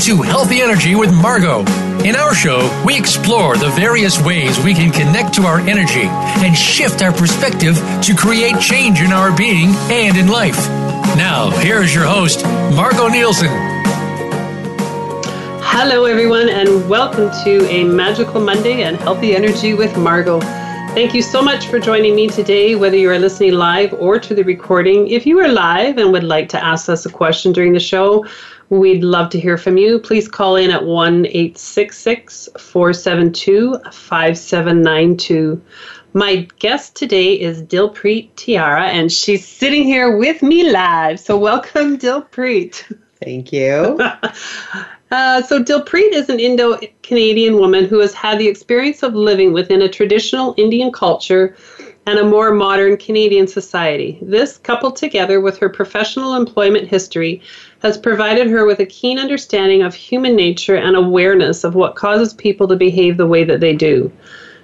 to Healthy Energy with Margo. In our show, we explore the various ways we can connect to our energy and shift our perspective to create change in our being and in life. Now, here's your host, Margo Nielsen. Hello, everyone, and welcome to a magical Monday and Healthy Energy with Margo. Thank you so much for joining me today, whether you are listening live or to the recording. If you are live and would like to ask us a question during the show, we'd love to hear from you. Please call in at 1 866 472 5792. My guest today is Dilpreet Thiara, and she's sitting here with me live. So, welcome, Dilpreet. Thank you. Uh, so Dilpreet is an Indo-Canadian woman who has had the experience of living within a traditional Indian culture and a more modern Canadian society. This, coupled together with her professional employment history, has provided her with a keen understanding of human nature and awareness of what causes people to behave the way that they do.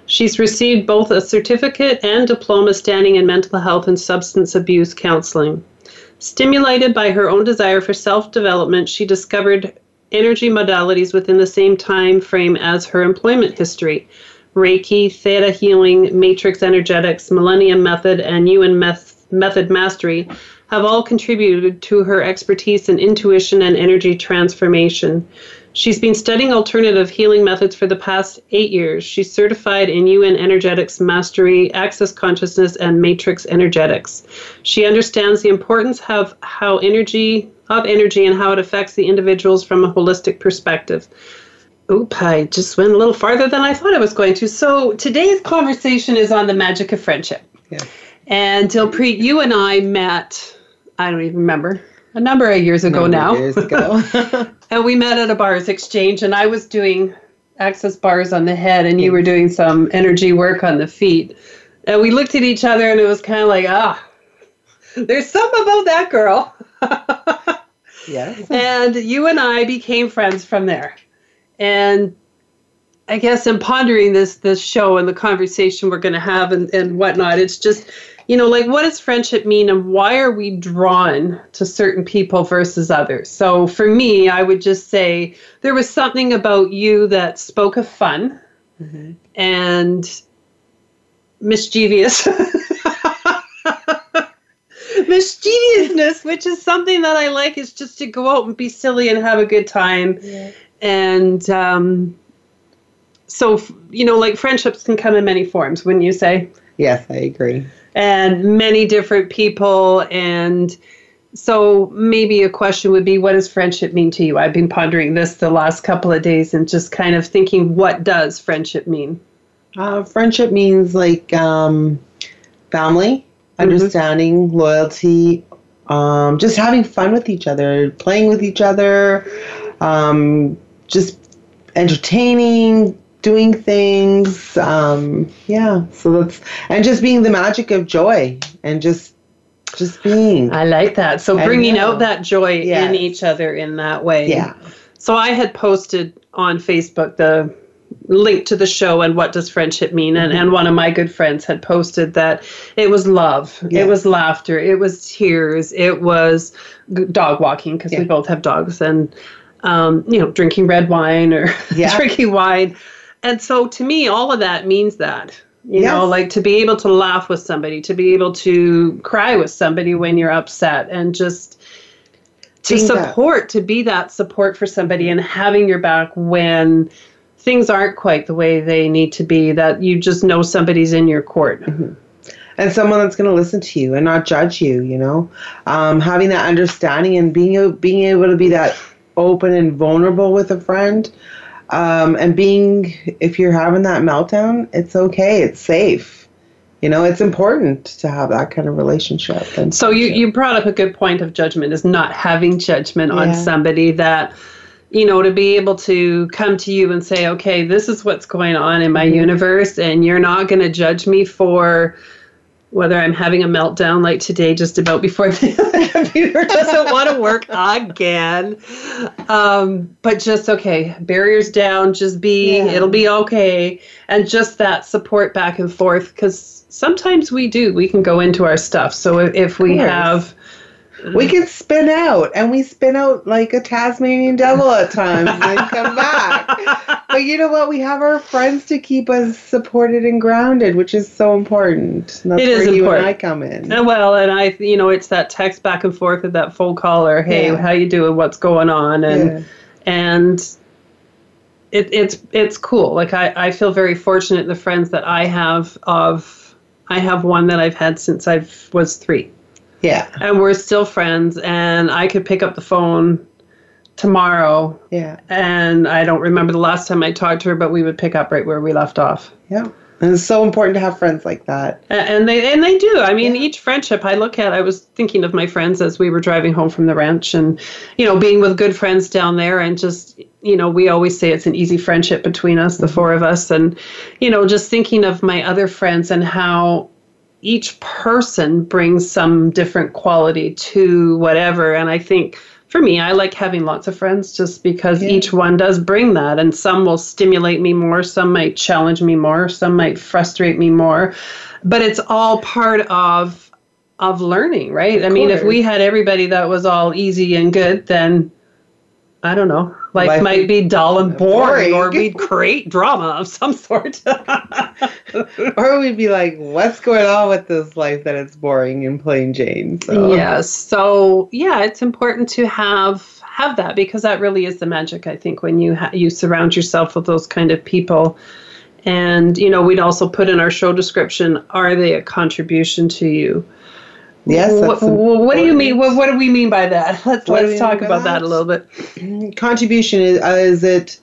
She's received both a certificate and diploma standing in mental health and substance abuse counseling. Stimulated by her own desire for self development, she discovered energy modalities within the same time frame as her employment history. Reiki, Theta Healing, Matrix Energetics, Millennium Method, and Yuen Method Mastery have all contributed to her expertise in intuition and energy transformation. She's been studying alternative healing methods for the past eight years. She's certified in Yuen Energetics Mastery, Access Consciousness, and Matrix Energetics. She understands the importance of how energy of energy and how it affects the individuals from a holistic perspective. Oop, I just went a little farther than I thought I was going to. So today's conversation is on the magic of friendship. Yeah. And Dilpreet, you and I met, I don't even remember, a number of years ago now. Years ago. and we met at a bars exchange, and I was doing access bars on the head, and you were doing some energy work on the feet. And we looked at each other, and it was kind of like, ah, there's something about that girl. yes. And you and I became friends from there. And I guess in pondering this this show and the conversation we're going to have and, and whatnot, it's just, you know, like what does friendship mean and why are we drawn to certain people versus others? So for me, I would just say there was something about you that spoke of fun mm-hmm. and mischievous. mischievousness, which is something that I like, is just to go out and be silly and have a good time. Yeah. And um, so, you know, like friendships can come in many forms, wouldn't you say? Yes, I agree. And many different people. And so, maybe a question would be what does friendship mean to you? I've been pondering this the last couple of days and just kind of thinking, what does friendship mean? Uh, friendship means like um, family Mm-hmm. understanding, loyalty, um, just having fun with each other, playing with each other, um, just entertaining, doing things. Um, yeah, so that's and just being the magic of joy and just just being. I like that. So bringing out that joy yes. in each other in that way. Yeah. So I had posted on Facebook the link to the show and what does friendship mean and, and one of my good friends had posted that it was love it was laughter it was tears it was dog walking because yeah. we both have dogs and um, you know drinking red wine or yeah. drinking wine and so to me all of that means that you yes. know like to be able to laugh with somebody to be able to cry with somebody when you're upset and just to Being support that. to be that support for somebody and having your back when things aren't quite the way they need to be, that you just know somebody's in your court. Mm-hmm. And someone that's going to listen to you and not judge you, you know, um, having that understanding and being being able to be that open and vulnerable with a friend, um, and being if you're having that meltdown, it's okay, it's safe. You know, it's important to have that kind of relationship. And so you you brought up a good point of judgment is not having judgment yeah. on somebody that you know, to be able to come to you and say, okay, this is what's going on in my mm-hmm. universe, and you're not going to judge me for whether I'm having a meltdown like today, just about before the computer doesn't want to work again. Um, but just okay, barriers down, just be, yeah. it'll be okay. And just that support back and forth, because sometimes we do, we can go into our stuff. So if, if we have we can spin out, and we spin out like a Tasmanian devil at times, and come back. But you know what? We have our friends to keep us supported and grounded, which is so important. And that's It is where you important. and I come in. Well, and I, you know, it's that text back and forth of that phone call or, hey, Yeah. how you doing? What's going on? And Yeah. and it, it's it's cool. Like I, I feel very fortunate the friends that I have of I have one that I've had since I was three, Yeah, and we're still friends. And I could pick up the phone tomorrow, yeah, and I don't remember the last time I talked to her, but we would pick up right where we left off. yeah. And it's so important to have friends like that. And they and they do. I mean, Yeah. each friendship I look at, I was thinking of my friends as we were driving home from the ranch, and you know, being with good friends down there, and just you know, we always say it's an easy friendship between us, the mm-hmm. four of us, and you know, just thinking of my other friends and how each person brings some different quality to whatever, and I think. For me, I like having lots of friends just because Yeah. each one does bring that, and some will stimulate me more, some might challenge me more, some might frustrate me more. But it's all part of of learning right? I mean if we had everybody that was all easy and good then i don't know life, Life might be dull and boring, boring. or we'd create drama of some sort Or we'd be like, what's going on with this life that it's boring and plain Jane? So yes so yeah it's important to have have that because that really is the magic i think when you ha- you surround yourself with those kind of people and you know we'd also put in our show description are they a contribution to you Yes, what, what do you mean? What, what do we mean by that? Let's What let's talk about that? that? a little bit. contribution is uh, is it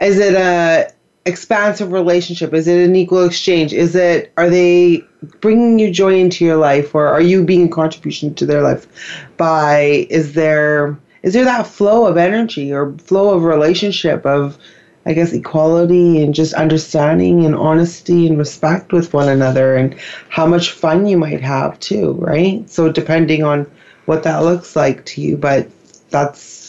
is it a expansive relationship is it an equal exchange is it are they bringing you joy into your life or are you being a contribution to their life by is there is there that flow of energy or flow of relationship of i guess equality and just understanding and honesty and respect with one another and how much fun you might have too right so depending on what that looks like to you but that's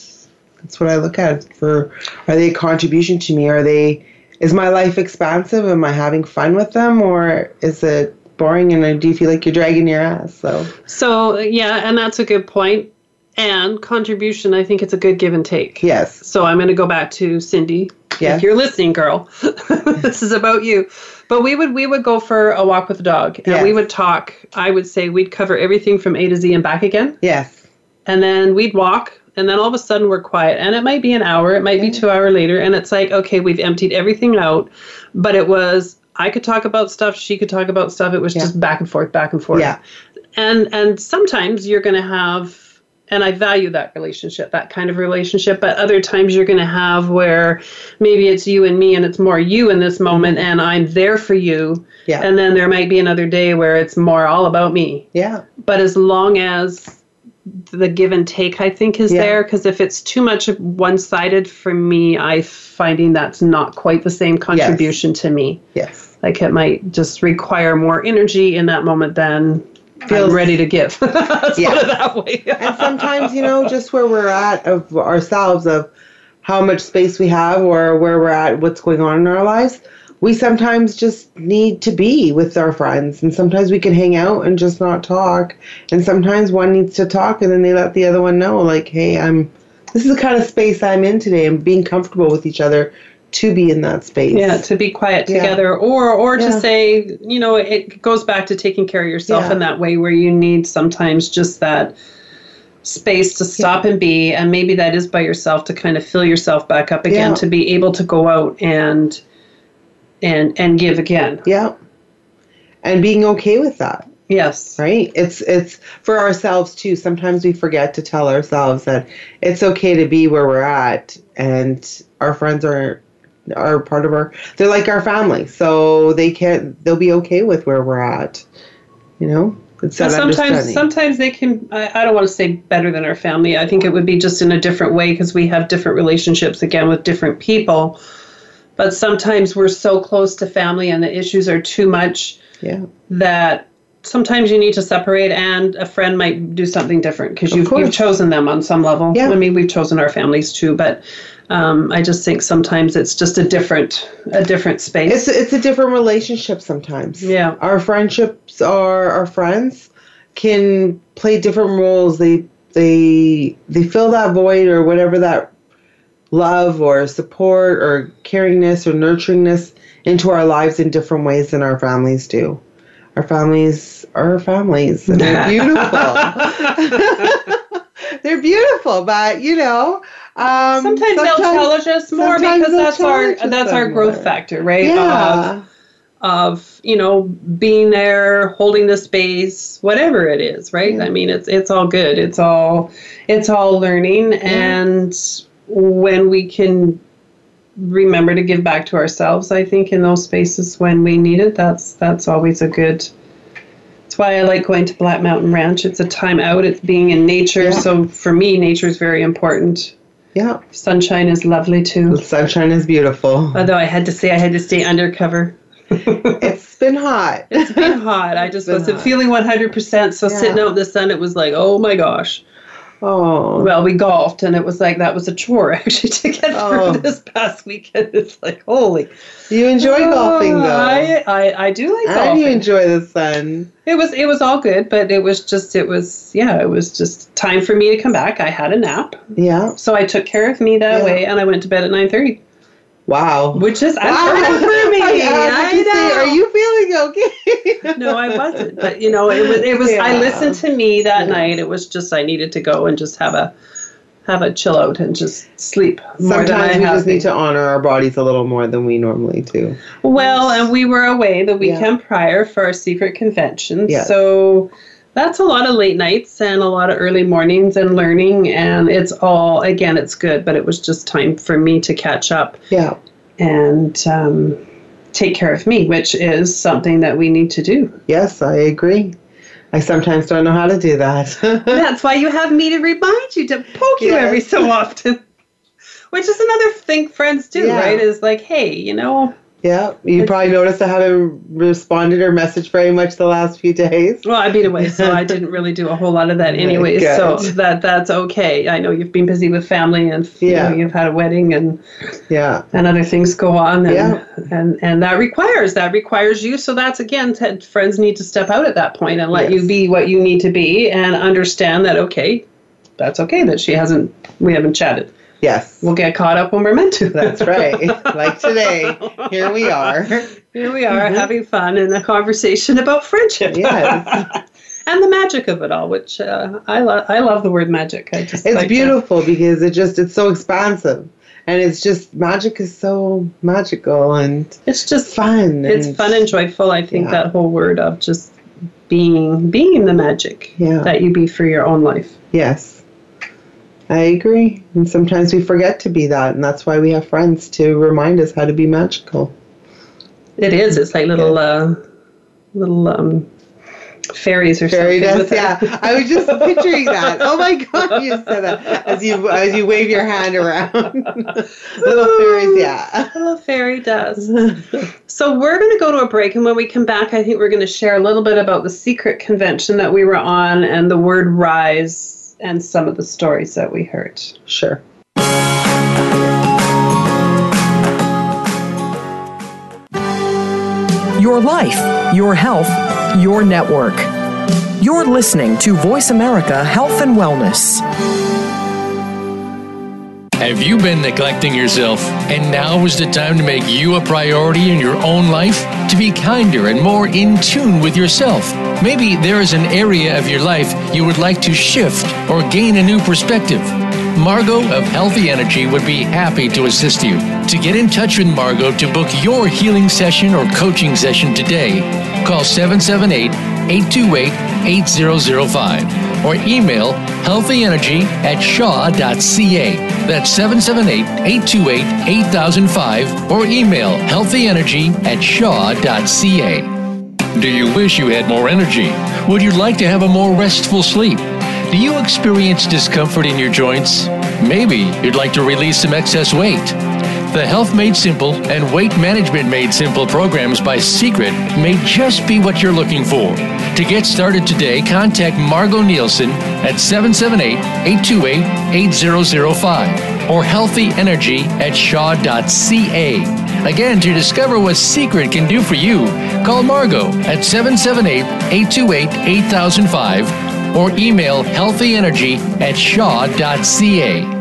that's what I look at for are they a contribution to me? Are they is my life expansive? Am I having fun with them or is it boring and do you feel like you're dragging your ass? So So yeah, and that's a good point. And contribution, I think it's a good give and take. yes. So I'm going to go back to Cindy. Yes. If you're listening, girl, this is about you. But we would we would go for a walk with the dog, and Yes. we would talk. I would say we'd cover everything from A to Z and back again, Yes. and then we'd walk, and then all of a sudden we're quiet, and it might be an hour, it might be two hour later, and it's like okay, we've emptied everything out, but it was I could talk about stuff, she could talk about stuff. It was Yeah. just back and forth, back and forth Yeah. and and sometimes you're going to have and I value that relationship, that kind of relationship. But other times you're going to have where maybe it's you and me and it's more you in this moment and I'm there for you. Yeah. And then there might be another day where it's more all about me. Yeah. But as long as the give and take, I think, is Yeah. there, because if it's too much one sided for me, I finding that's not quite the same contribution to me. Yes. Like it might just require more energy in that moment than I'm ready to give. Let's Yeah. put it that way. and sometimes you know just where we're at of ourselves of how much space we have or where we're at what's going on in our lives we sometimes just need to be with our friends and sometimes we can hang out and just not talk and sometimes one needs to talk and then they let the other one know like hey i'm this is the kind of space i'm in today and being comfortable with each other to be in that space yeah, to be quiet Yeah. together, or or to say, you know, it goes back to taking care of yourself Yeah. in that way where you need sometimes just that space to stop and be, and maybe that is by yourself to kind of fill yourself back up again Yeah. to be able to go out and and and give again. yeah and being okay with that Yes. right it's it's for ourselves too sometimes we forget to tell ourselves that it's okay to be where we're at and our friends are are part of our they're like our family. So they can't they'll be okay with where we're at you know? It's that sometimes sometimes they can I, I don't want to say better than our family. I think it would be just in a different way because we have different relationships again with different people. But sometimes we're so close to family and the issues are too much yeah. that sometimes you need to separate and a friend might do something different because you've, you've chosen them on some level Yeah. i mean we've chosen our families too but um, i just think sometimes it's just a different a different space it's it's a different relationship sometimes Yeah. our friendships are our friends can play different roles they they they fill that void or whatever that love or support or caringness or nurturingness into our lives in different ways than our families do. Our families are our families and they're beautiful. they're beautiful, but you know, um, sometimes, they'll challenge us more because that's our that's our growth more. factor, right? Yeah. Of, of you know being there, holding the space, whatever it is, right? Yeah. I mean, it's it's all good. It's all it's all learning, and when we can remember to give back to ourselves, I think in those spaces when we need it, that's that's always a good. That's why I like going to Black Mountain Ranch. It's a time out. It's being in nature. Yeah. So for me, nature is very important. yeah. Sunshine is lovely too. The sunshine is beautiful. Although I had to say I had to stay undercover. It's been hot. It's been hot. I just wasn't hot. feeling 100%. So Yeah. sitting out in the sun, it was like, oh my gosh. Oh, Well, we golfed, and it was like that was a chore actually to get Oh. through this past weekend. It's like, holy. you enjoy golfing Oh, though, I, I, I do like and golfing. you enjoy the sun. it was it was all good, but it was just it was yeah, it was just time for me to come back. I had a nap, Yeah. so I took care of me that Yeah. way, and I went to bed at 9:30, Wow. which is Wow. of for me. I to say, are you feeling okay? no, I wasn't. But you know, it was it was I listened to me that Yeah. night. It was just I needed to go and just have a have a chill out and just sleep Sometimes we have. just need to honor our bodies a little more than we normally do. well, and we were away the weekend prior for our secret convention. Yes. So that's a lot of late nights and a lot of early mornings and learning and it's all again it's good, but it was just time for me to catch up Yeah. and um, take care of me, which is something that we need to do. Yes, I agree. I sometimes don't know how to do that. That's why you have me to remind you to poke you Yes. every so often. Which is another thing friends do, Yeah. right? Is like, hey, you know, yeah. You probably noticed I haven't responded or messaged very much the last few days. well, I've been away, so I didn't really do a whole lot of that anyway. So that that's okay. I know you've been busy with family and you Yeah. know, you've had a wedding and Yeah. and other things go on and Yeah. and and that requires that requires you so that's again t- friends need to step out at that point and let Yes. you be what you need to be and understand that okay that's okay that she hasn't we haven't chatted Yes. we'll get caught up when we're meant to That's right. like today, here we are. here we are Mhm. having fun in a conversation about friendship Yes. and the magic of it all which uh, I, lo- I love the word magic I just It's like beautiful because it just it's so expansive. And it's just magic is so magical and it's just fun. it's and- fun and joyful i think Yeah. that whole word of just being being the magic Yeah. that you be for your own life Yes. I agree. And sometimes we forget to be that, and that's why we have friends to remind us how to be magical. it is it's like little uh little um fairies or Fairy something dust, yeah. I was just picturing that. Oh my god, you said that as you as you wave your hand around. Little fairies, yeah. little fairy dust so we're going to go to a break and when we come back i think we're going to share a little bit about the secret convention that we were on and the word rise and some of the stories that we heard Sure. Your life, your health, your network. You're listening to Voice America Health and Wellness. Have you been neglecting yourself and now is the time to make you a priority in your own life? To be kinder and more in tune with yourself? Maybe there is an area of your life you would like to shift or gain a new perspective. Margo of Healthy Energy would be happy to assist you. To get in touch with Margo to book your healing session or coaching session today, call 778 828 8005 or email healthyenergy at shaw.ca. That's 778 828 8005 or email healthyenergy at shaw.ca. Do you wish you had more energy? Would you like to have a more restful sleep? Do you experience discomfort in your joints? Maybe you'd like to release some excess weight. The Health Made Simple and Weight Management Made Simple programs by Secret may just be what you're looking for. To get started today, contact Margo Nielsen at 778 828 8005 or healthyenergy at shaw.ca. Again, to discover what Secret can do for you, call Margo at 778 828 8005 or email healthyenergy at shaw.ca.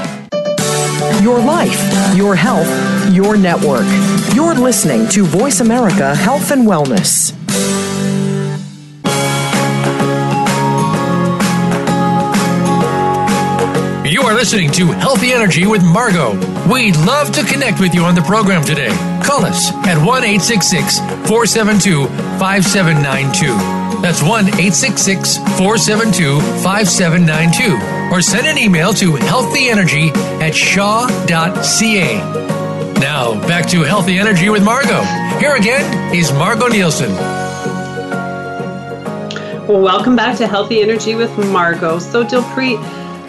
Your life, your health, your network. You're listening to Voice America Health and Wellness. You are listening to Healthy Energy with Margo. We'd love to connect with you on the program today. Call us at 1 472 5792. That's 1 866 472 5792. Or send an email to healthyenergy at shaw.ca. Now, back to Healthy Energy with Margo. Here again is Margo Nielsen. Well, welcome back to Healthy Energy with Margo. So, Dilpreet,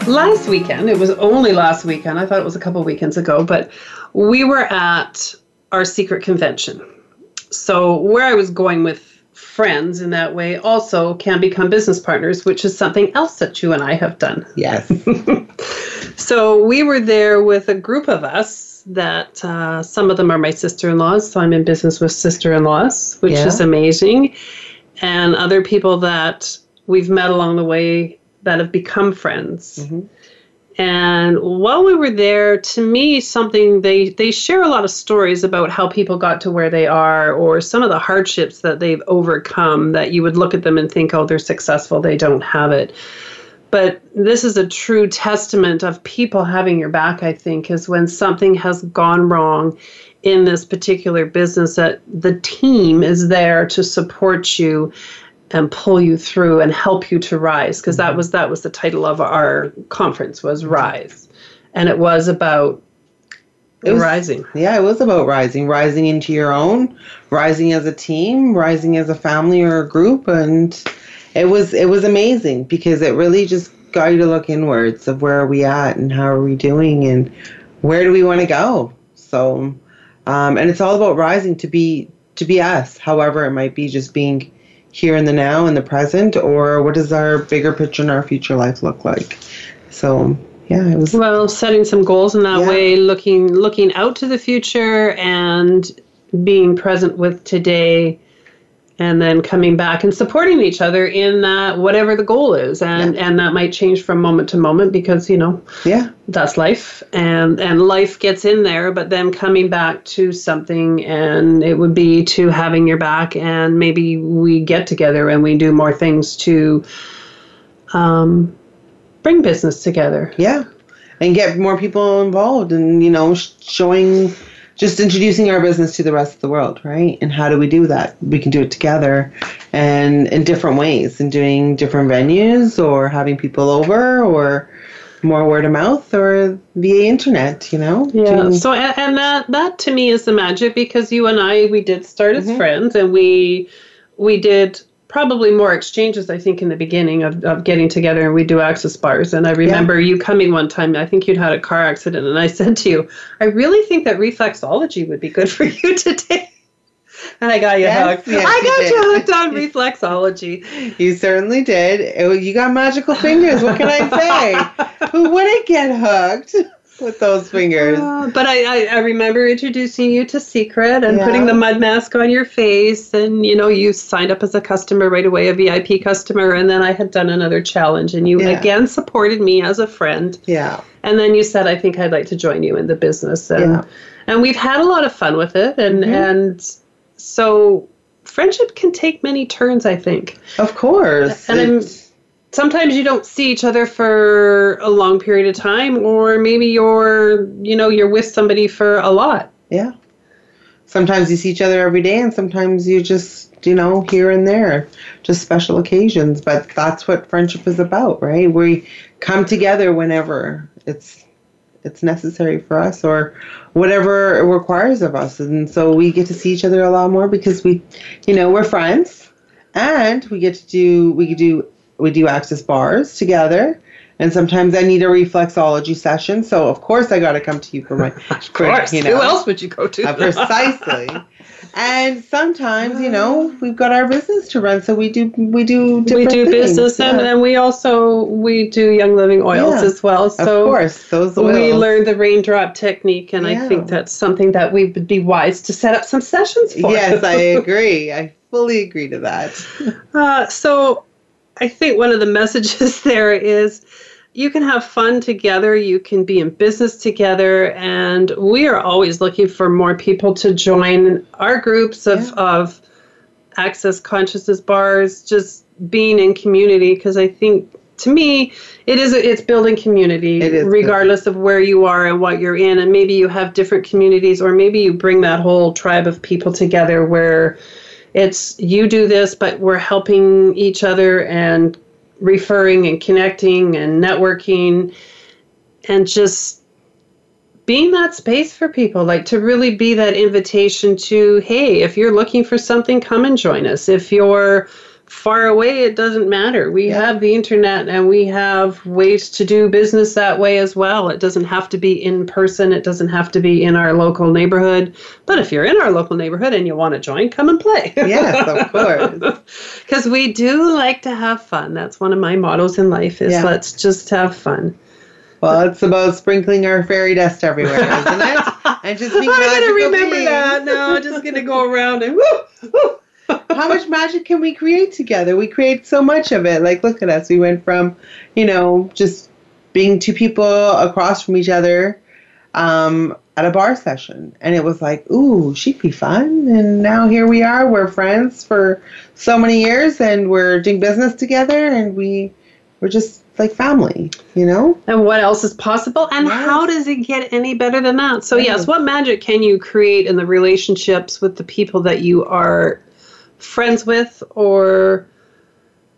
last weekend, it was only last weekend, I thought it was a couple weekends ago, but we were at our secret convention. So, where I was going with friends in that way also can become business partners, which is something else that you and I have done. Yes. so we were there with a group of us that uh, some of them are my sister in laws. So I'm in business with sister in laws, which yeah. is amazing. And other people that we've met along the way that have become friends. Mm-hmm. And while we were there, to me, something they, they share a lot of stories about how people got to where they are or some of the hardships that they've overcome that you would look at them and think, oh, they're successful, they don't have it. But this is a true testament of people having your back, I think, is when something has gone wrong in this particular business that the team is there to support you and pull you through and help you to rise because that mm-hmm. was that was the title of our conference was rise. And it was about it was, rising. yeah it was about rising rising into your own rising as a team rising as a family or a group and it was it was amazing because it really just got you to look inwards of where are we at and how are we doing and where do we want to go? So um, and it's all about rising to be to be us however it might be just being here in the now in the present or what does our bigger picture in our future life look like so yeah it was well setting some goals in that yeah. way looking looking out to the future and being present with today and then coming back and supporting each other in that whatever the goal is. And yeah. and that might change from moment to moment because you know yeah. that's life. And and life gets in there but then coming back to something and it would be to having your back and maybe we get together and we do more things to um, bring business together. Yeah. And get more people involved and you know showing just introducing our business to the rest of the world, right? And how do we do that? We can do it together and in different ways, and doing different venues or having people over or more word of mouth or via internet, you know? Yeah. So and that that to me is the magic because you and I we did start as mm-hmm. friends and we we did probably more exchanges, I think, in the beginning of, of getting together and we do access bars. And I remember yeah. you coming one time, I think you'd had a car accident, and I said to you, I really think that reflexology would be good for you today. and I got you yes, hooked. Yes, I got you, you hooked on reflexology. You certainly did. It, you got magical fingers. What can I say? Who wouldn't get hooked? With those fingers. Uh, but I, I, I, remember introducing you to Secret and yeah. putting the mud mask on your face. And, you know, you signed up as a customer right away, a VIP customer. And then I had done another challenge. And you yeah. again supported me as a friend. Yeah. And then you said, I think I'd like to join you in the business. And, yeah. and we've had a lot of fun with it. And, mm-hmm. and so friendship can take many turns, I think. Of course. And it's, I'm sometimes you don't see each other for a long period of time or maybe you're you know you're with somebody for a lot. Yeah. Sometimes you see each other every day and sometimes you just you know here and there just special occasions. But that's what friendship is about right? We come together whenever it's it's necessary for us or whatever it requires of us. And so we get to see each other a lot more because we you know we're friends and we get to do we do we do access bars together. And sometimes I need a reflexology session, so of course I got to come to you for my. of course, you know, who else would you go to? uh, precisely. And sometimes, you know, we've got our business to run, so we do we do we do things. business, yeah. and, then we also we do Young Living oils Yeah, as well. So of course, those oils. we learned the raindrop technique, and I think that's something that we would be wise to set up some sessions for. Yes, I agree. I fully agree to that. Uh, so I think one of the messages there is you can have fun together, you can be in business together, and we are always looking for more people to join our groups of, Yeah. of access consciousness bars, just being in community, because I think to me it is it's building community It regardless of where you are and what you're in and maybe you have different communities or maybe you bring that whole tribe of people together where it's you do this but we're helping each other and referring and connecting and networking and just being that space for people like to really be that invitation to hey if you're looking for something come and join us. If you're far away it doesn't matter we Yeah. have the internet and we have ways to do business that way as well it doesn't have to be in person it doesn't have to be in our local neighborhood but if you're in our local neighborhood and you want to join come and play Yes, of course. because we do like to have fun that's one of my mottos in life is Yeah. let's just have fun Well, it's about sprinkling our fairy dust everywhere, isn't it? And just being I'm gonna remember beings. that. No, I'm just gonna go around and woo, woo. How much magic can we create together? We create so much of it. Like, look at us. We went from, you know, just being two people across from each other um, at a bar session. And it was like, ooh, she'd be fun. And now here we are. We're friends for so many years and we're doing business together and we, we're just like family, you know? And what else is possible? And Yes. how does it get any better than that? So, yes, what magic can you create in the relationships with the people that you are friends with or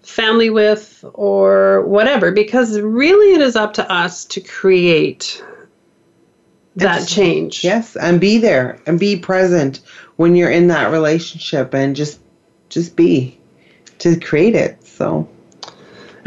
family with or whatever? Because really, it is up to us to create that It's- change. Yes, and be there and be present when you're in that relationship and just just be to create it. So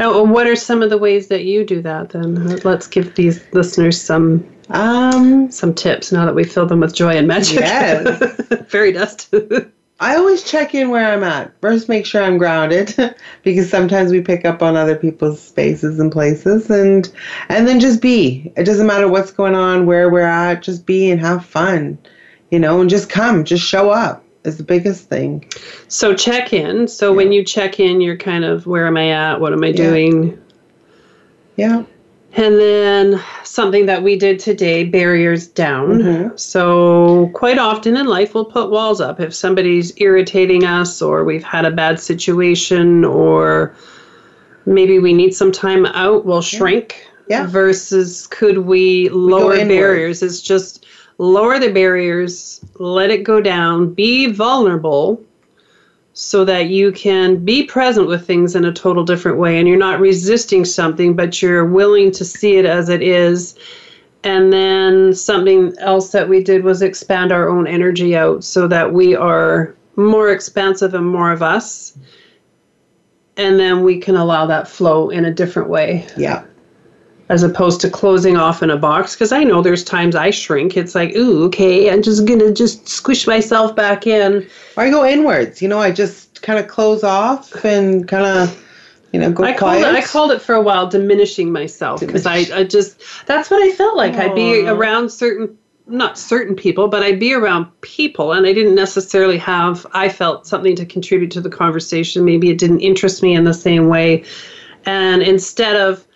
Oh, what are some of the ways that you do that then? Let's give these listeners some um some tips now that we fill them with joy and magic. Yes. Fairy dust. I always check in where I'm at. First make sure I'm grounded because sometimes we pick up on other people's spaces and places and and then just be. It doesn't matter what's going on, where we're at, just be and have fun. You know, and just come, just show up is the biggest thing. so check in. So when you check in, you're kind of where am I at? What am I doing? Yeah. And then something that we did today, barriers down. Mhm. So quite often in life, we'll put walls up. If somebody's irritating us, or we've had a bad situation, or maybe we need some time out, we'll shrink. Yeah. Versus could we lower inward. barriers? It's just lower the barriers, let it go down, be vulnerable so that you can be present with things in a total different way and you're not resisting something but you're willing to see it as it is. And then something else that we did was expand our own energy out so that we are more expansive and more of us. And then we can allow that flow in a different way. Yeah. As opposed to closing off in a box because i know there's times i shrink it's like ooh okay i'm just gonna just squish myself back in Or I go inwards. You know, I just kind of close off and kind of, you know, go I called, quiet. it, I called it for a while diminishing myself because I, I just that's what I felt like. I'd be around certain not certain people, but I'd be around people and I didn't necessarily have I felt something to contribute to the conversation. Maybe it didn't interest me in the same way. And instead of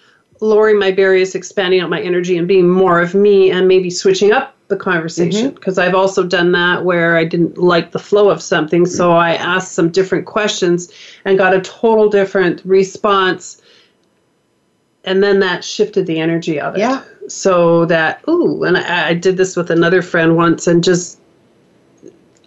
lowering my barriers, expanding out my energy and being more of me and maybe switching up the conversation. Mm-hmm. Because I've also done that where I didn't like the flow of something. So I asked some different questions and got a total different response. And then that shifted the energy of it. Yeah. so that ooh and I, I did this with another friend once and just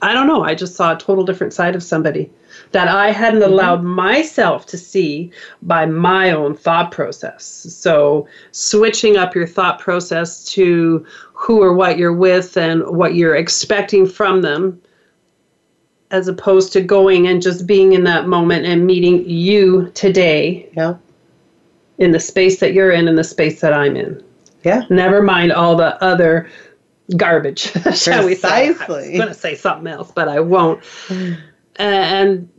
I don't know I just saw a total different side of somebody that I hadn't mm-hmm. allowed myself to see by my own thought process. So, switching up your thought process to who or what you're with and what you're expecting from them, as opposed to going and just being in that moment and meeting you today yeah. in the space that you're in and the space that I'm in. Yeah. Never mind all the other garbage, shall we say. I was going to say something else, but I won't. and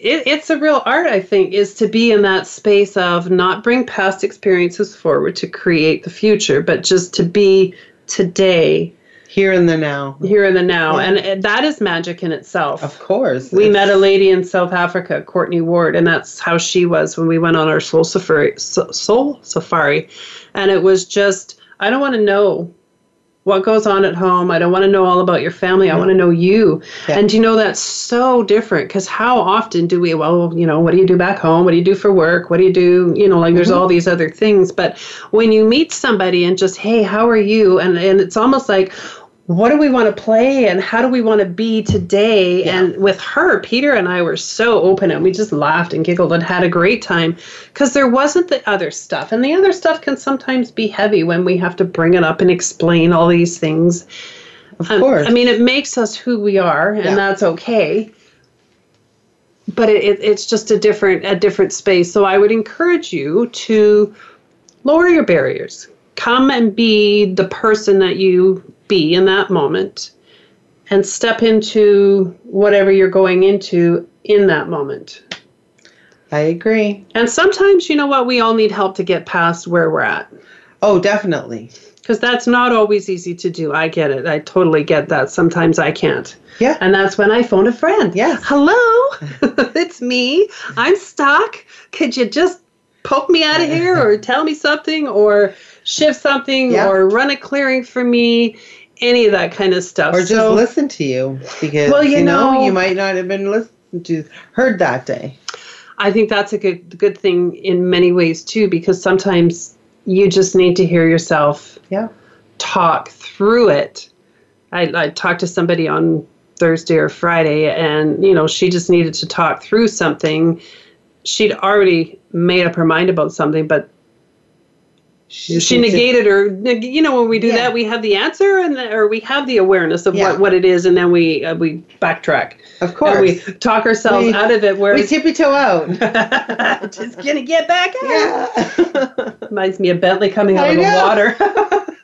it, it's a real art, I think, is to be in that space of not bring past experiences forward to create the future, but just to be today, Here in the now. here in the now. And, and that is magic in itself. Of course. We It's- met a lady in South Africa, Courtney Ward, and that's how she was when we went on our soul safari. Soul safari, and it was just I don't want to know what goes on at home. I don't want to know all about your family. I want to know you. Yeah. And you know that's so different because how often do we? Well, you know, what do you do back home? What do you do for work? What do you do? You know, like there's mm-hmm. all these other things. But when you meet somebody and just hey, how are you? And and it's almost like what do we want to play and how do we want to be today? And with her peter and i were so open and we just laughed and giggled and had a great time because there wasn't the other stuff. And the other stuff can sometimes be heavy when we have to bring it up and explain all these things. Of Um, course. i mean it makes us who we are and Yeah. that's okay. But it, it, it's just a different a different space. So i would encourage you to lower your barriers. Come and be the person that you be in that moment and step into whatever you're going into in that moment I agree. and sometimes you know what we all need help to get past where we're at Oh, definitely. because that's not always easy to do i get it i totally get that sometimes i can't Yeah. and that's when I phone a friend. Yes. Hello, it's me. I'm stuck. Could you just poke me out of here or tell me something or shift something Yeah. or run a clearing for me? Any of that kind of stuff. Or just So- listen to you because Well, you you, know, know- you might not have been listened to heard that day. I think that's a good good thing in many ways too, because sometimes you just need to hear yourself Yeah. talk through it. I, I talked to somebody on Thursday or Friday, and you know she just needed to talk through something. She'd already made up her mind about something, but she, to- negated her. neg- You know, when we do Yeah. that, we have the answer, and or we have the awareness of Yeah. what, what it is, and then we uh, we backtrack Of course. and we talk ourselves We- out of it. Where we tippy toe out. just gonna get back out. yeah. Reminds me of Bentley coming out I of the water.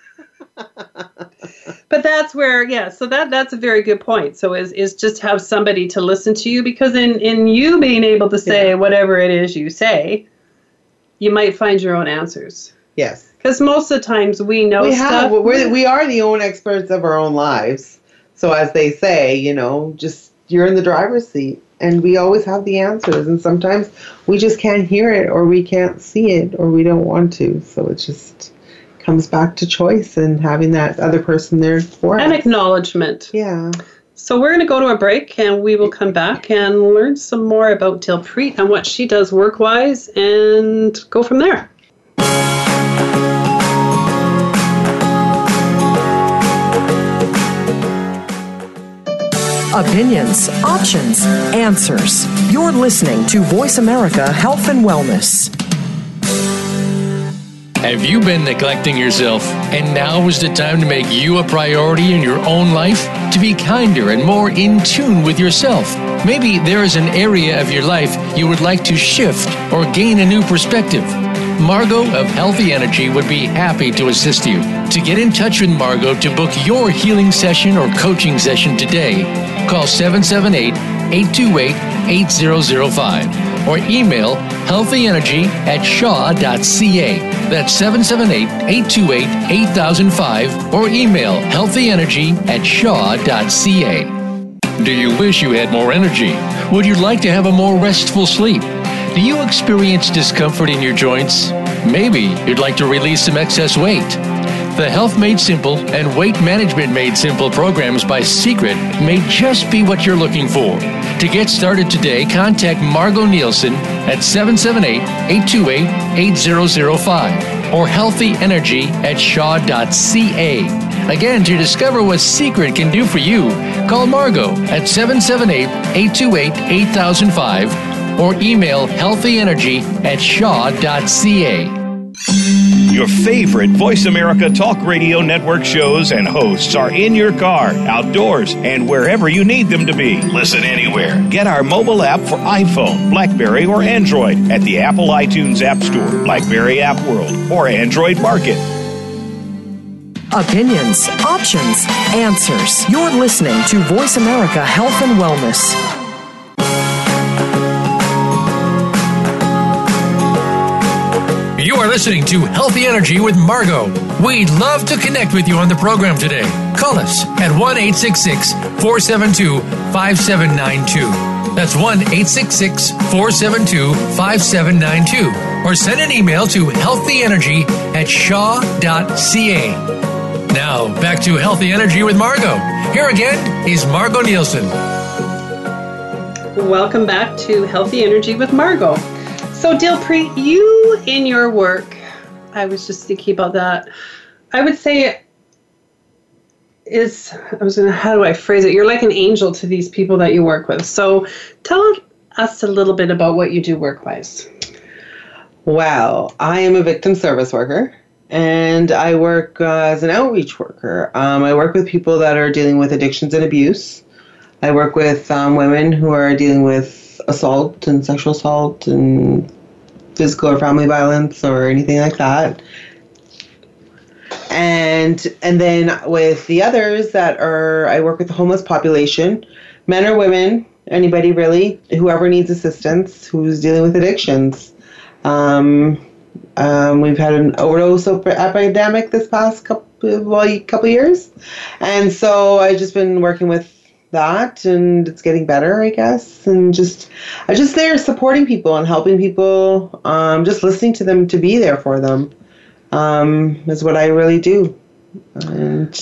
but that's where, yeah. So that that's a very good point. So is is just have somebody to listen to you because in in you being able to say Yeah. whatever it is you say, you might find your own answers. Yes. Because most of the times we know we stuff. have we're, we are the own experts of our own lives so as they say you know just you're in the driver's seat and we always have the answers and sometimes we just can't hear it or we can't see it or we don't want to so it just comes back to choice and having that other person there for and us acknowledgement. yeah So we're going to go to a break and we will come back and learn some more about Dilpreet and what she does work wise and go from there. Opinions, options, answers. You're listening to Voice America Health and Wellness. Have you been neglecting yourself? And now is the time to make you a priority in your own life? To be kinder and more in tune with yourself? Maybe there is an area of your life you would like to shift or gain a new perspective. Margo of Healthy Energy would be happy to assist you. To get in touch with Margo to book your healing session or coaching session today, call 778 828 8005 or email healthyenergy at shaw.ca. That's 778 828 8005 or email healthyenergy at shaw.ca. Do you wish you had more energy? Would you like to have a more restful sleep? Do you experience discomfort in your joints? Maybe you'd like to release some excess weight. The Health Made Simple and Weight Management Made Simple programs by Secret may just be what you're looking for. To get started today, contact Margo Nielsen at 778 828 8005 or healthyenergy at shaw.ca. Again, to discover what Secret can do for you, call Margo at 778 828 8005 or email healthyenergy at shaw.ca. Your favorite Voice America Talk Radio Network shows and hosts are in your car, outdoors, and wherever you need them to be. Listen anywhere. Get our mobile app for iPhone, Blackberry, or Android at the Apple iTunes App Store, Blackberry App World, or Android Market. Opinions, options, answers. You're listening to Voice America Health and Wellness. You are listening to Healthy Energy with Margo. We'd love to connect with you on the program today. Call us at 1 866 472 5792. That's 1 866 472 5792. Or send an email to healthyenergy at shaw.ca. Now, back to Healthy Energy with Margo. Here again is Margo Nielsen. Welcome back to Healthy Energy with Margo. So, Dilpreet, you in your work, I was just thinking about that. I would say is I was gonna how do I phrase it? You're like an angel to these people that you work with. So, tell us a little bit about what you do work wise. Well, I am a victim service worker and I work uh, as an outreach worker. Um, I work with people that are dealing with addictions and abuse. I work with um, women who are dealing with assault and sexual assault and physical or family violence or anything like that. And and then with the others that are I work with the homeless population, men or women, anybody really, whoever needs assistance, who's dealing with addictions. Um, um, we've had an overdose epidemic this past couple well, couple years, and so I've just been working with that and it's getting better i guess. And just i just there supporting people and helping people um, just listening to them to be there for them um, is what i really do. And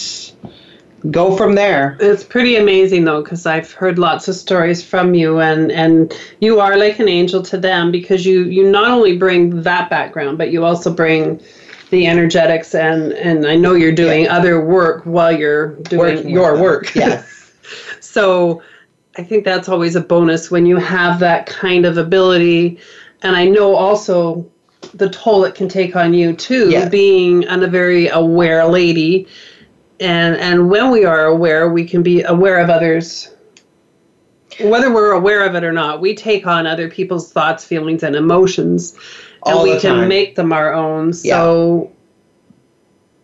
go from there. It's pretty amazing though because i've heard lots of stories from you and and you are like an angel to them because you you not only bring that background but you also bring the energetics and and i know you're doing yeah. other work while you're doing Working your work. Yes So I think that's always a bonus when you have that kind of ability. And I know also the toll it can take on you too, yes. being a very aware lady. And and when we are aware, we can be aware of others. Whether we're aware of it or not, we take on other people's thoughts, feelings, and emotions, and All we can make them our own. So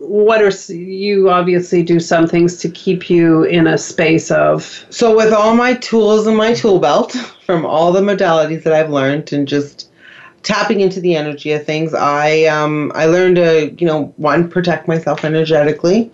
what are you obviously do some things to keep you in a space of so with all my tools in my tool belt from all the modalities that i've learned and just tapping into the energy of things i um i learned to you know one protect myself energetically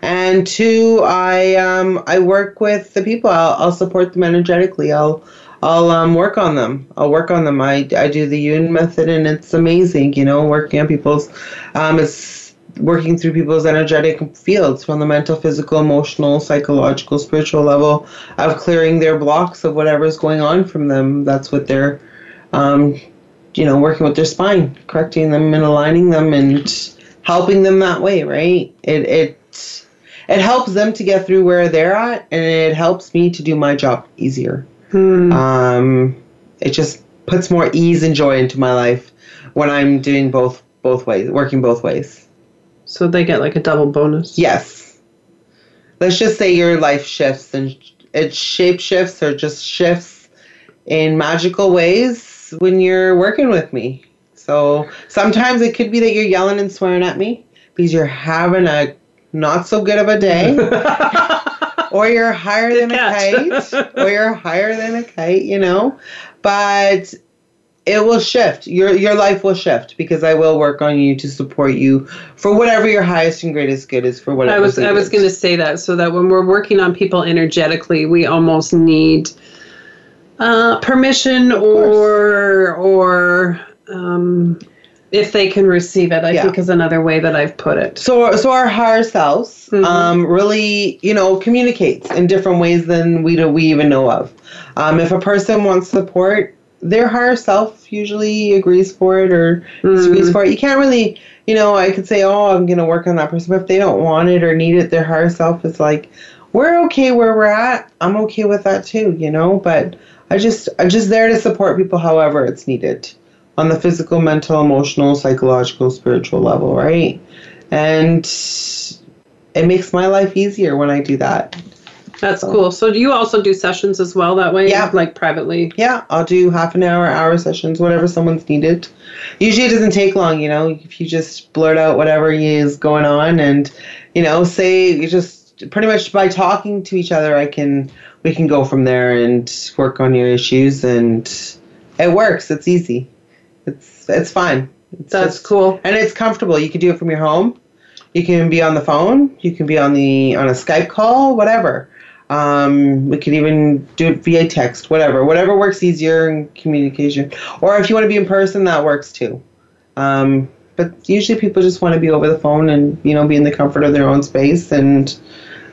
and two i um i work with the people i'll, I'll support them energetically i'll I'll um, work on them. I'll work on them. I, I do the Yuen method, and it's amazing. You know, working on people's. Um, it's working through people's energetic fields from the mental, physical, emotional, psychological, spiritual level of clearing their blocks of whatever's going on from them. That's what they're, um, you know, working with their spine, correcting them and aligning them and helping them that way, right? It it it helps them to get through where they're at, and it helps me to do my job easier. Hmm. Um, it just puts more ease and joy into my life when I'm doing both both ways, working both ways. So they get like a double bonus. Yes. Let's just say your life shifts and it shape shifts or just shifts in magical ways when you're working with me. So sometimes it could be that you're yelling and swearing at me because you're having a not so good of a day. or you're higher than a kite. or you're higher than a kite, you know. But it will shift. Your your life will shift because I will work on you to support you for whatever your highest and greatest good is for whatever. I was I was going to say that so that when we're working on people energetically, we almost need uh, permission or or um, if they can receive it. I yeah. think is another way that I've put it. So so our higher selves mm-hmm. um, really you know communicates in different ways than we do, we even know of. Um, if a person wants support their higher self usually agrees for it or mm. disagrees for it. You can't really, you know, I could say, oh, I'm going to work on that person, but if they don't want it or need it, their higher self is like, we're okay where we're at. I'm okay with that too, you know. But I just, I'm just there to support people however it's needed. on the physical, mental, emotional, psychological, spiritual level, right? And it makes my life easier when I do that. That's cool. So do you also do sessions as well that way? Yeah. Like privately? Yeah, I'll do half an hour, hour sessions, whatever someone's needed. Usually it doesn't take long, you know, if you just blurt out whatever is going on and, you know, say you just pretty much by talking to each other, I can, we can go from there and work on your issues and it works. It's easy. It's, it's fine. It's That's just- cool. And it's comfortable. You can do it from your home. You can be on the phone. You can be on the, on a Skype call, whatever. Um, we could even do it via text, whatever, whatever works easier in communication. Or if you want to be in person, that works too. Um, but usually people just want to be over the phone and you know be in the comfort of their own space, and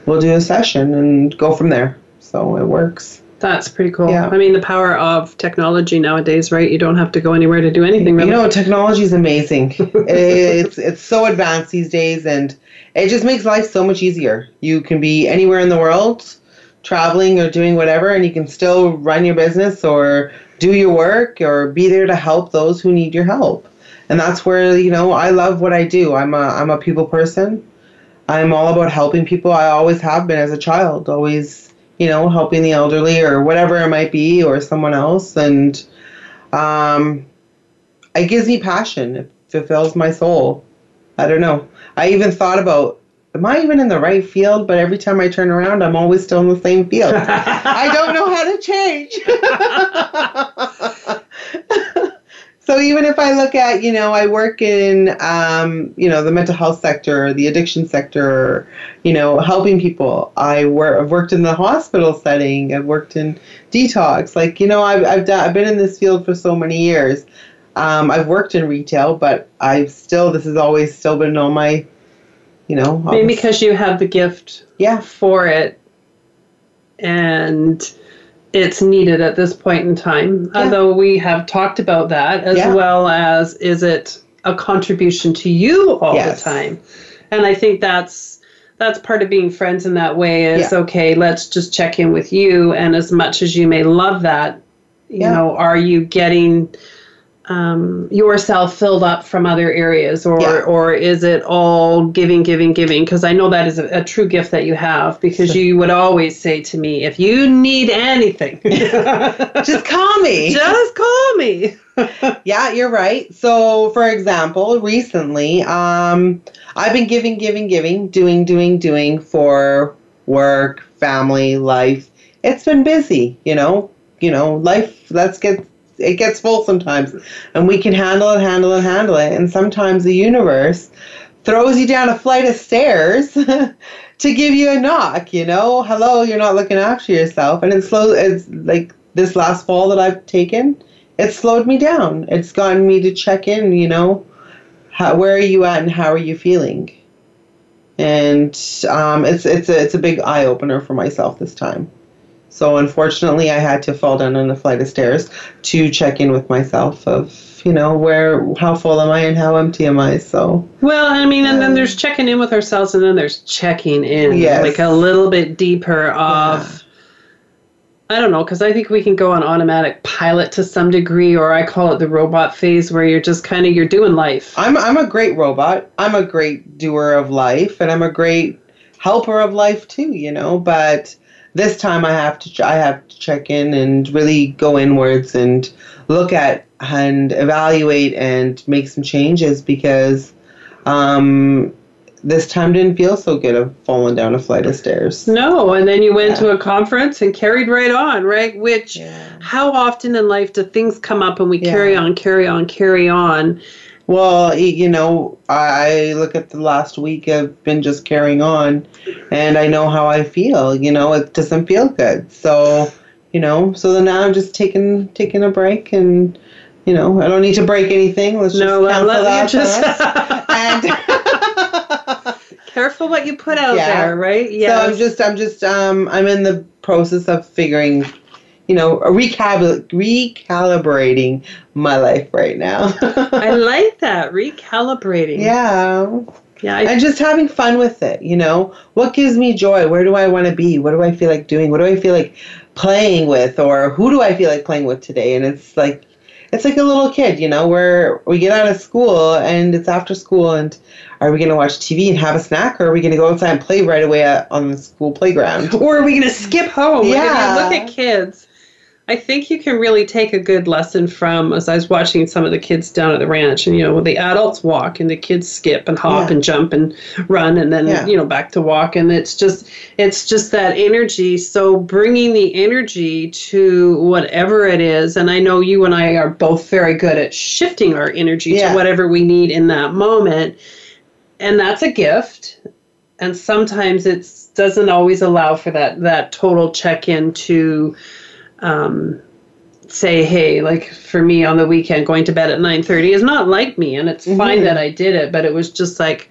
we'll do a session and go from there. So it works. That's pretty cool. Yeah. I mean, the power of technology nowadays, right? You don't have to go anywhere to do anything. Really. You know, technology is amazing. it's it's so advanced these days, and it just makes life so much easier. You can be anywhere in the world, traveling or doing whatever, and you can still run your business or do your work or be there to help those who need your help. And that's where you know I love what I do. I'm a I'm a people person. I'm all about helping people. I always have been as a child. Always, you know, helping the elderly or whatever it might be, or someone else, and um, it gives me passion. It fulfills my soul. I don't know. I even thought about, am I even in the right field? But every time I turn around, I'm always still in the same field. I don't know how to change. so even if I look at, you know, I work in, um, you know, the mental health sector, the addiction sector, you know, helping people. I work, I've worked in the hospital setting. I've worked in detox. Like, you know, I've, I've, done, I've been in this field for so many years. Um, I've worked in retail, but I've still, this has always still been on my, you know. Maybe because you have the gift Yeah. for it and it's needed at this point in time. Yeah. Although we have talked about that as Yeah. well as is it a contribution to you all Yes. the time? And I think that's that's part of being friends in that way is Yeah. okay, let's just check in with you and as much as you may love that, you know, are you getting um, yourself filled up from other areas or Yeah. or is it all giving giving giving because i know that is a, a true gift that you have because you would always say to me if you need anything Just call me. just call me Yeah, you're right. So, for example, recently, um, I've been giving, giving, giving, doing, doing, doing for work, family, life. It's been busy, you know. You know, life. Let's get it gets full sometimes, and we can handle it, handle it, handle it. And sometimes the universe throws you down a flight of stairs to give you a knock. You know, hello, you're not looking after yourself, and it's slow. It's like this last fall that I've taken it slowed me down. It's gotten me to check in, you know, how, where are you at and how are you feeling? And um, it's it's a it's a big eye opener for myself this time. So unfortunately, I had to fall down on a flight of stairs to check in with myself of you know where how full am I and how empty am I. So well i mean and then there's checking in with ourselves and then there's checking in Yes. like a little bit deeper of I don't know, because I think we can go on automatic pilot to some degree, or I call it the robot phase, where you're just kind of you're doing life. I'm I'm a great robot. I'm a great doer of life, and I'm a great helper of life too. You know, but this time I have to ch- I have to check in and really go inwards and look at and evaluate and make some changes because um, this time didn't feel so good of falling down a flight of stairs. No, and then you went Yeah. to a conference and carried right on, right? Which, Yeah. how often in life do things come up and we Yeah. carry on, carry on, carry on? Well, you know, I look at the last week. I've been just carrying on, and I know how I feel. You know, it doesn't feel good. So, you know, so then now I'm just taking taking a break, and you know, I don't need to break anything. Let's No, just let, let just and careful what you put out Yeah. there, right? Yeah. So I'm just I'm just um I'm in the process of figuring, you know, recalib- recalibrating my life right now. I like that recalibrating. yeah. yeah. I, and just having fun with it you know what gives me joy where do i want to be what do i feel like doing what do i feel like playing with or who do i feel like playing with today and it's like it's like a little kid, you know, where we get out of school and it's after school and are we going to watch TV and have a snack or are we going to go outside and play right away at, on the school playground? Or are we going to skip home? Yeah. Look at kids, I think you can really take a good lesson from as I was watching some of the kids down at the ranch, and you know, the adults walk and the kids skip and hop Yeah. and jump and run, and then Yeah. you know back to walk, and it's just it's just that energy. So bringing the energy to whatever it is, and I know you and I are both very good at shifting our energy Yeah. to whatever we need in that moment, and that's a gift. And sometimes it doesn't always allow for that that total check in to um, say, hey, like for me on the weekend, going to bed at nine thirty is not like me, and it's fine Mhm. that I did it, but it was just like,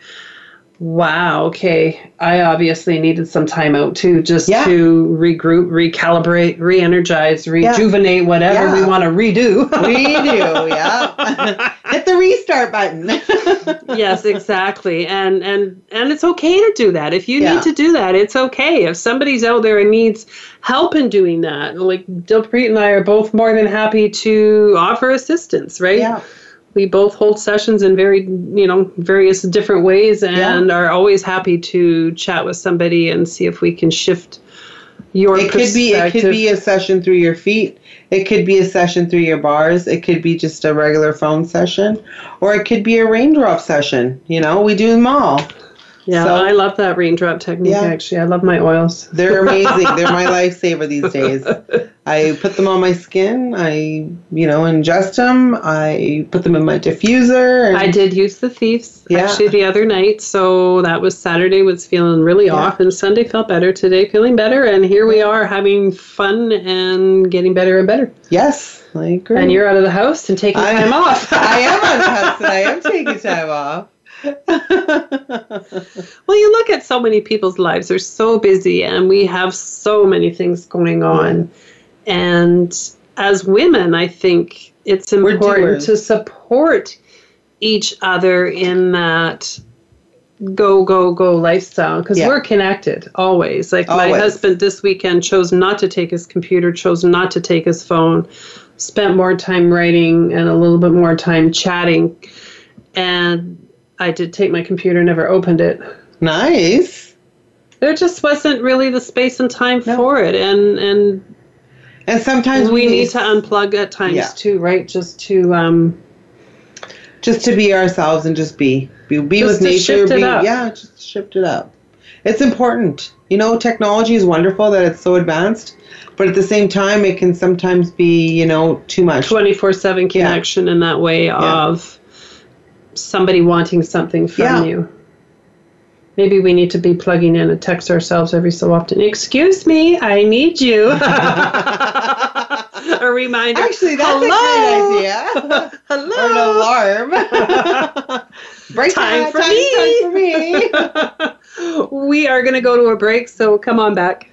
wow, okay, I obviously needed some time out too, just Yeah. to regroup, recalibrate, re-energize, rejuvenate, whatever we want to redo. we do, yeah. Hit the restart button. yes, exactly. And and and it's okay to do that. If you Yeah. need to do that, it's okay. If somebody's out there and needs help in doing that, like Dilpreet and I are both more than happy to offer assistance, right? Yeah. We both hold sessions in very, you know, various different ways and are always happy to chat with somebody and see if we can shift your It could be it could be a session through your feet. It could be a session through your bars. It could be just a regular phone session, or it could be a raindrop session. You know, we do them all. yeah, so- I love that raindrop technique Yeah. actually. I love my oils. They're amazing. They're my lifesaver these days. I put them on my skin. I, you know, ingest them. I put them in my diffuser. And I did use the thieves Yeah. actually the other night. So that was Saturday was feeling really Yeah. off and Sunday felt better. Today feeling better and here we are having fun and getting better and better. Yes, I agree. And you're out of the house and taking I- time off. I am on test and I am taking time off. well, you look at so many people's lives, they're so busy and we have so many things going on. And as women, I think it's important to support each other in that go go go lifestyle because Yeah. we're connected always like my husband this weekend chose not to take his computer chose not to take his phone spent more time writing and a little bit more time chatting and i did take my computer never opened it nice. there just wasn't really the space and time No. for it and and And sometimes we need to unplug at times Yeah. too right just to um just to be ourselves and just be be, be Just with nature. shift it be, up. Yeah, just shift it up. It's important. You know, technology is wonderful that it's so advanced, but at the same time, it can sometimes be you know too much. 24 7 connection in that way of somebody wanting something from Yeah. you. Maybe we need to be plugging in and text ourselves every so often. Excuse me, I need you. a reminder. Actually, that's Hello? a great idea. Hello. or an alarm. Break Time for time, me. Time for me. we are going to go to a break, so come on back.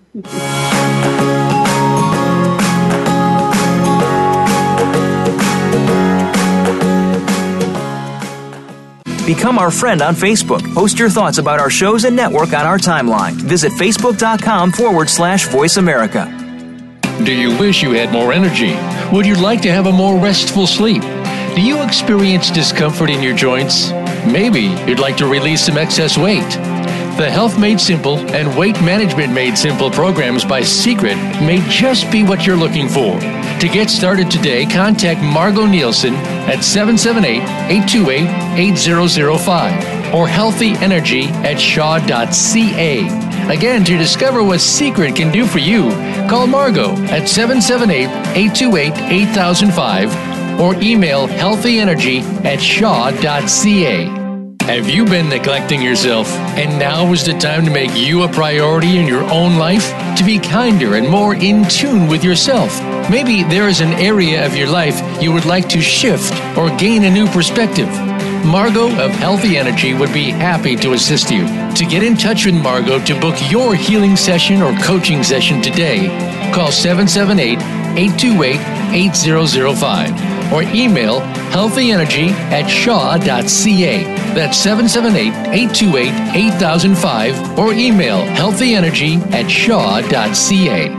Become our friend on Facebook. Post your thoughts about our shows and network on our timeline. Visit facebook.com forward slash voice America. Do you wish you had more energy? Would you like to have a more restful sleep? Do you experience discomfort in your joints? Maybe you'd like to release some excess weight. The Health Made Simple and Weight Management Made Simple programs by Seacret may just be what you're looking for. To get started today, contact Margo Nielsen at 778 828 8005 or healthyenergy at shaw.ca. Again, to discover what Seacret can do for you, call Margo at 778 828 8005 or email healthyenergy at shaw.ca. Have you been neglecting yourself and now is the time to make you a priority in your own life? To be kinder and more in tune with yourself? Maybe there is an area of your life you would like to shift or gain a new perspective. Margo of Healthy Energy would be happy to assist you. To get in touch with Margo to book your healing session or coaching session today, call 778 828 8005 or email healthyenergy at shaw.ca. That's 778 828 8005 or email healthyenergy at shaw.ca.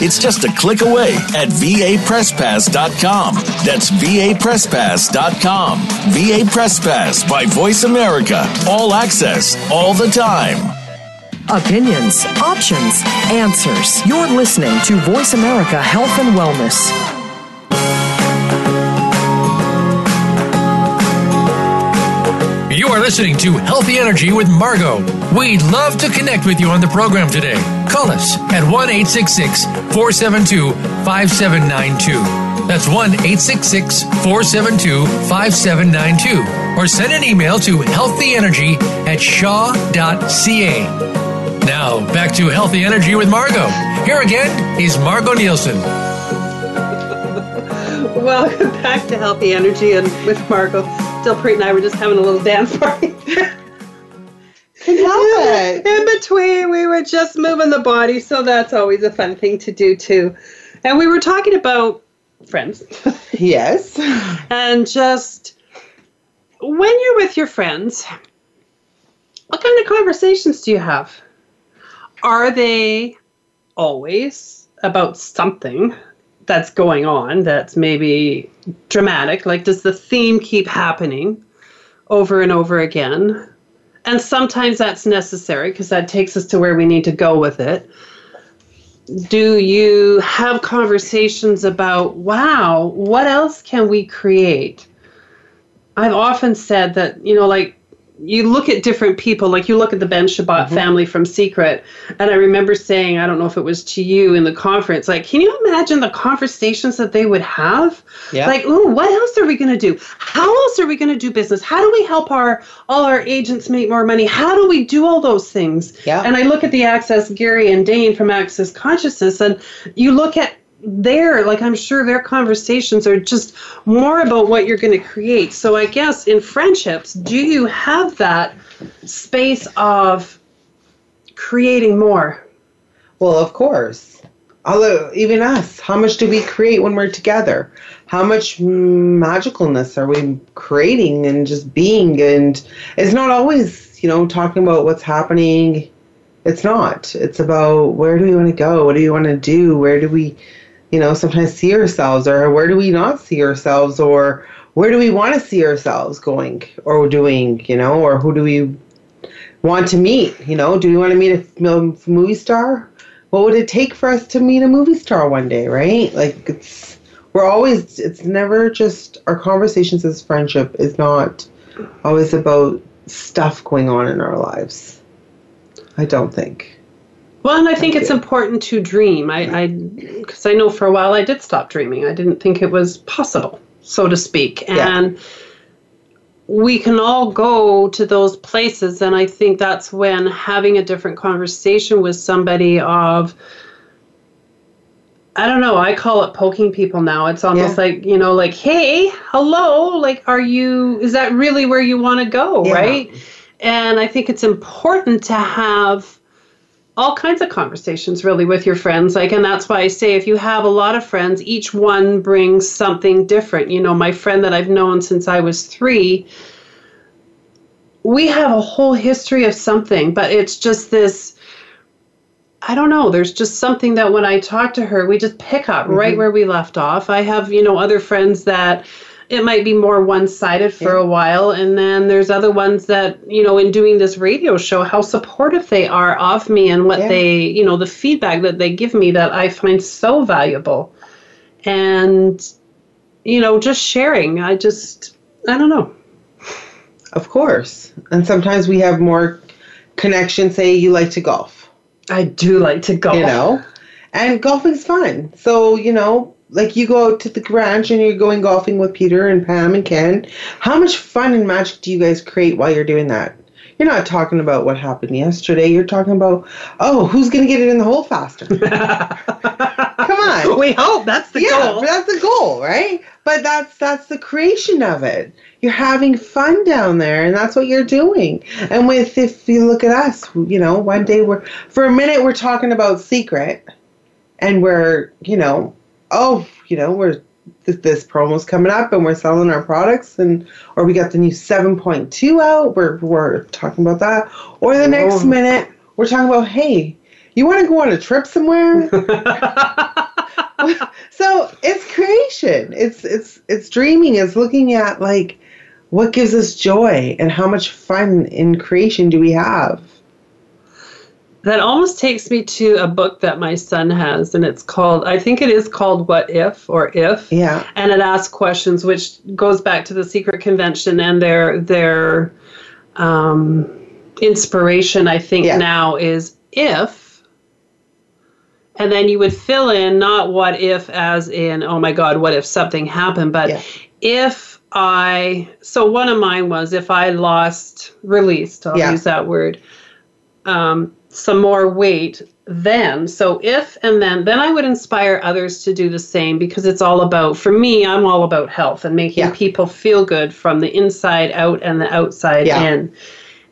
It's just a click away at vapresspass.com. That's vapresspass.com. VA Press Pass by Voice America. All access, all the time. Opinions, options, answers. You're listening to Voice America Health and Wellness. Are listening to Healthy Energy with Margo. We'd love to connect with you on the program today. Call us at 1 866 472 5792. That's 1 866 472 5792. Or send an email to healthyenergy at shaw.ca. Now, back to Healthy Energy with Margo. Here again is Margo Nielsen. Welcome back to Healthy Energy and with Margo. Dilpreet and I were just having a little dance party. Can help it. In between, we were just moving the body, so that's always a fun thing to do too. And we were talking about friends Yes. and just when you're with your friends, what kind of conversations do you have? Are they always about something that's going on that's maybe dramatic? Like, does the theme keep happening over and over again? And sometimes that's necessary because that takes us to where we need to go with it. Do you have conversations about, wow, what else can we create? I've often said that, you know, like you look at different people, like you look at the Ben Shabat mm-hmm. family from Seacret, and I remember saying, I don't know if it was to you in the conference, like, can you imagine the conversations that they would have? Yeah. Like, ooh, what else are we going to do? How else are we going to do business? How do we help our all our agents make more money? How do we do all those things? Yeah. And I look at the Access Gary and Dane from Access Consciousness, and you look at their like i'm sure their conversations are just more about what you're going to create so i guess in friendships do you have that space of creating more Well, of course. Although, even us, how much do we create when we're together? How much magicalness are we creating and just being? And it's not always, you know, talking about what's happening. It's not. It's about where do we want to go? What do we want to do? Where do we, you know, sometimes see ourselves? Or where do we not see ourselves? Or where do we want to see ourselves going or doing, you know? Or who do we want to meet? You know, do we want to meet a movie star? What would it take for us to meet a movie star one day, right? Like it's we're always it's never just our conversations as friendship is not always about stuff going on in our lives. I don't think. Well and i think it's important to dream. I i because i know for a while i did stop dreaming. I didn't think it was possible so to speak. Yeah. and we can all go to those places and i think that's when having a different conversation with somebody of i don't know i call it poking people now. It's almost Yeah. like you know like hey hello like are you is that really where you want to go? Yeah. right? And i think it's important to have all kinds of conversations really with your friends. Like and that's why i say if you have a lot of friends each one brings something different. You know my friend that i've known since i was three we have a whole history of something but it's just this i don't know there's just something that when i talk to her we just pick up right mm-hmm. where we left off. I have you know other friends that it might be more one-sided for Yeah. a while and then there's other ones that you know in doing this radio show how supportive they are of me and what Yeah. they you know the feedback that they give me that i find so valuable and you know just sharing i just i don't know Of course. And sometimes we have more connection, say you like to golf. i do like to golf you know and golfing's fun so you know like you go out to the ranch and you're going golfing with peter and pam and ken. How much fun and magic do you guys create while you're doing that? You're not talking about what happened yesterday. You're talking about oh who's going to get it in the hole faster? Come on. We hope that's the yeah goal. that's the goal right? But that's that's the creation of it. You're having fun down there, and that's what you're doing. And with if you look at us, you know, one day we're for a minute we're talking about Seacret, and we're you know, oh, you know, we're this, this promo's coming up and we're selling our products and or we got the new 7.2 out we're, we're talking about that. Or the next Oh. minute we're talking about hey you want to go on a trip somewhere? So it's creation. It's it's it's dreaming. It's looking at like what gives us joy and how much fun in creation do we have That almost takes me to a book that my son has, and it's called, I think it is called What If or If. yeah And it asks questions, which goes back to the Seacret convention and their their um, inspiration. I think Yeah. now is if, and then you would fill in not what if as in oh my god, what if something happened, but Yeah. if I. So one of mine was if I lost released. I'll Yeah. use that word. Um, some more weight then. So if and then then i would inspire others to do the same because it's all about for me i'm all about health and making Yeah. people feel good from the inside out and the outside Yeah. in.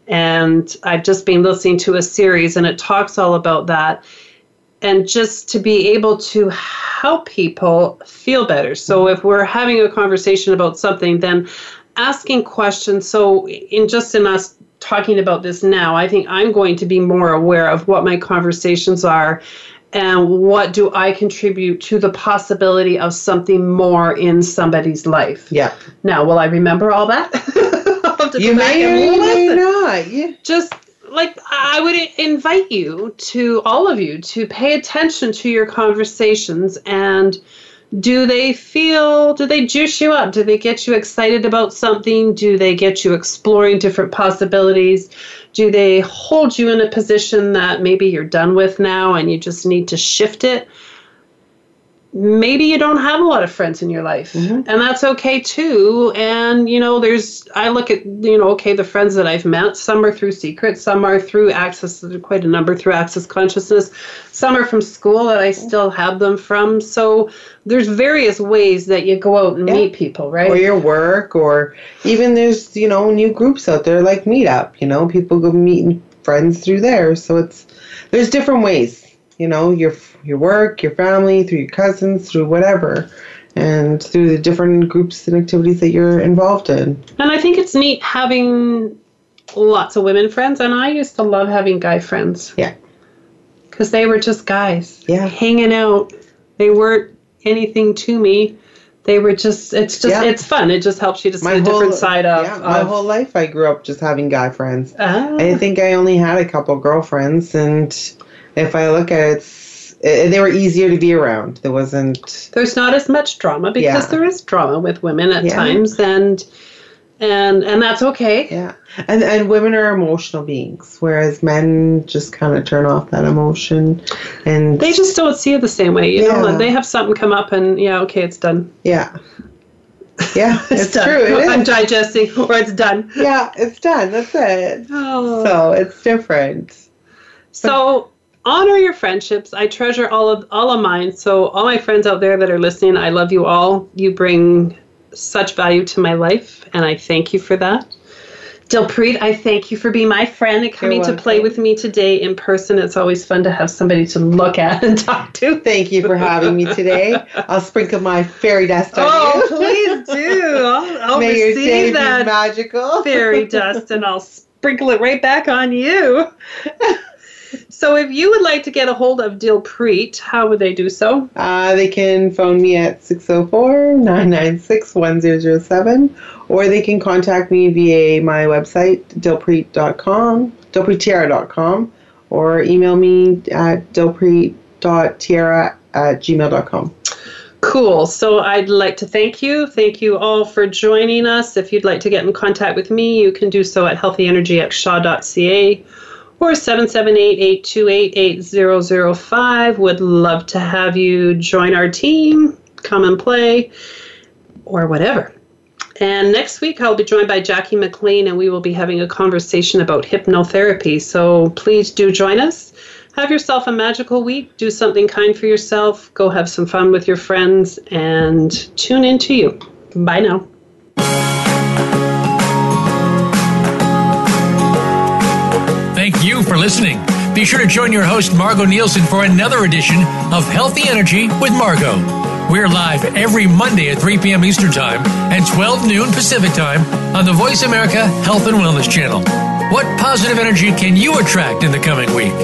And i've just been listening to a series and it talks all about that. And just to be able to help people feel better. So mm-hmm. if we're having a conversation about something then asking questions. So in just in us talking about this now i think i'm going to be more aware of what my conversations are and what do i contribute to the possibility of something more in somebody's life. Yeah. Now will i remember all that? I'll have to go you may or you may not. Yeah. Just like I would invite you to all of you to pay attention to your conversations and do they feel do they juice you up? Do they get you excited about something? Do they get you exploring different possibilities? Do they hold you in a position that maybe you're done with now and you just need to shift it maybe you don't have a lot of friends in your life. Mm-hmm. And that's okay too. And you know there's i look at you know okay the friends that i've met some are through Seacret some are through access quite a number through access consciousness. Some are from school that i still have them from. So there's various ways that you go out and Yeah. meet people right? Or your work or even there's you know new groups out there like meetup you know people go meeting friends through there. So it's there's different ways you know your your work your family through your cousins through whatever and through the different groups and activities that you're involved in And I think it's neat having lots of women friends. And I used to love having guy friends. Yeah. Because they were just guys. Yeah. Hanging out. They weren't anything to me. They were just, it's just, Yeah. it's fun. It just helps you to see a different side of. yeah, my of- whole life i grew up just having guy friends Ah. I think I only had a couple girlfriends, and if I look at it, it's, eh, they were easier to be around. There wasn't. there's not as much drama because Yeah. there is drama with women at Yeah. times. And, and, and that's okay. Yeah, and and women are emotional beings, whereas men just kind of turn off that emotion, and They just don't see it the same way. You know, Yeah. they have something come up and, yeah, okay, it's done. yeah, yeah, it's, done. true. It I'm digesting, or it's done. Yeah, it's done. That's it. Oh. So it's different. So honor your friendships. I treasure all of all of mine. So all my friends out there that are listening, I love you all. You bring such value to my life, and I thank you for that. Dilpreet, I thank you for being my friend and coming to play with me today in person. It's always fun to have somebody to look at and talk to. Thank you for having me today. I'll sprinkle my fairy dust on Oh, you. Oh, please do. I'll, I'll May your day receive be that magical. fairy dust and I'll sprinkle it right back on you. So if you would like to get a hold of Dilpreet, how would they do so? Uh, they can phone me at 604-996-1007 or they can contact me via my website, dilpreet.com, dilpreetthiara.com or email me at dilpreet.thiara at gmail.com. Cool. So I'd like to thank you. Thank you all for joining us. If you'd like to get in contact with me, you can do so at healthyenergyxshaw.ca or 778-828-8005. Would love to have you join our team, come and play, or whatever. And next week, I'll be joined by Jackie McLean, and we will be having a conversation about hypnotherapy. So please do join us. Have yourself a magical week. Do something kind for yourself. Go have some fun with your friends and tune into you. Bye now. For listening. Be sure to join your host, Margo Nielsen, for another edition of Healthy Energy with Margo. We're live every Monday at 3 p.m. Eastern Time and 12 noon Pacific Time on the Voice America Health and Wellness Channel. What positive energy can you attract in the coming week?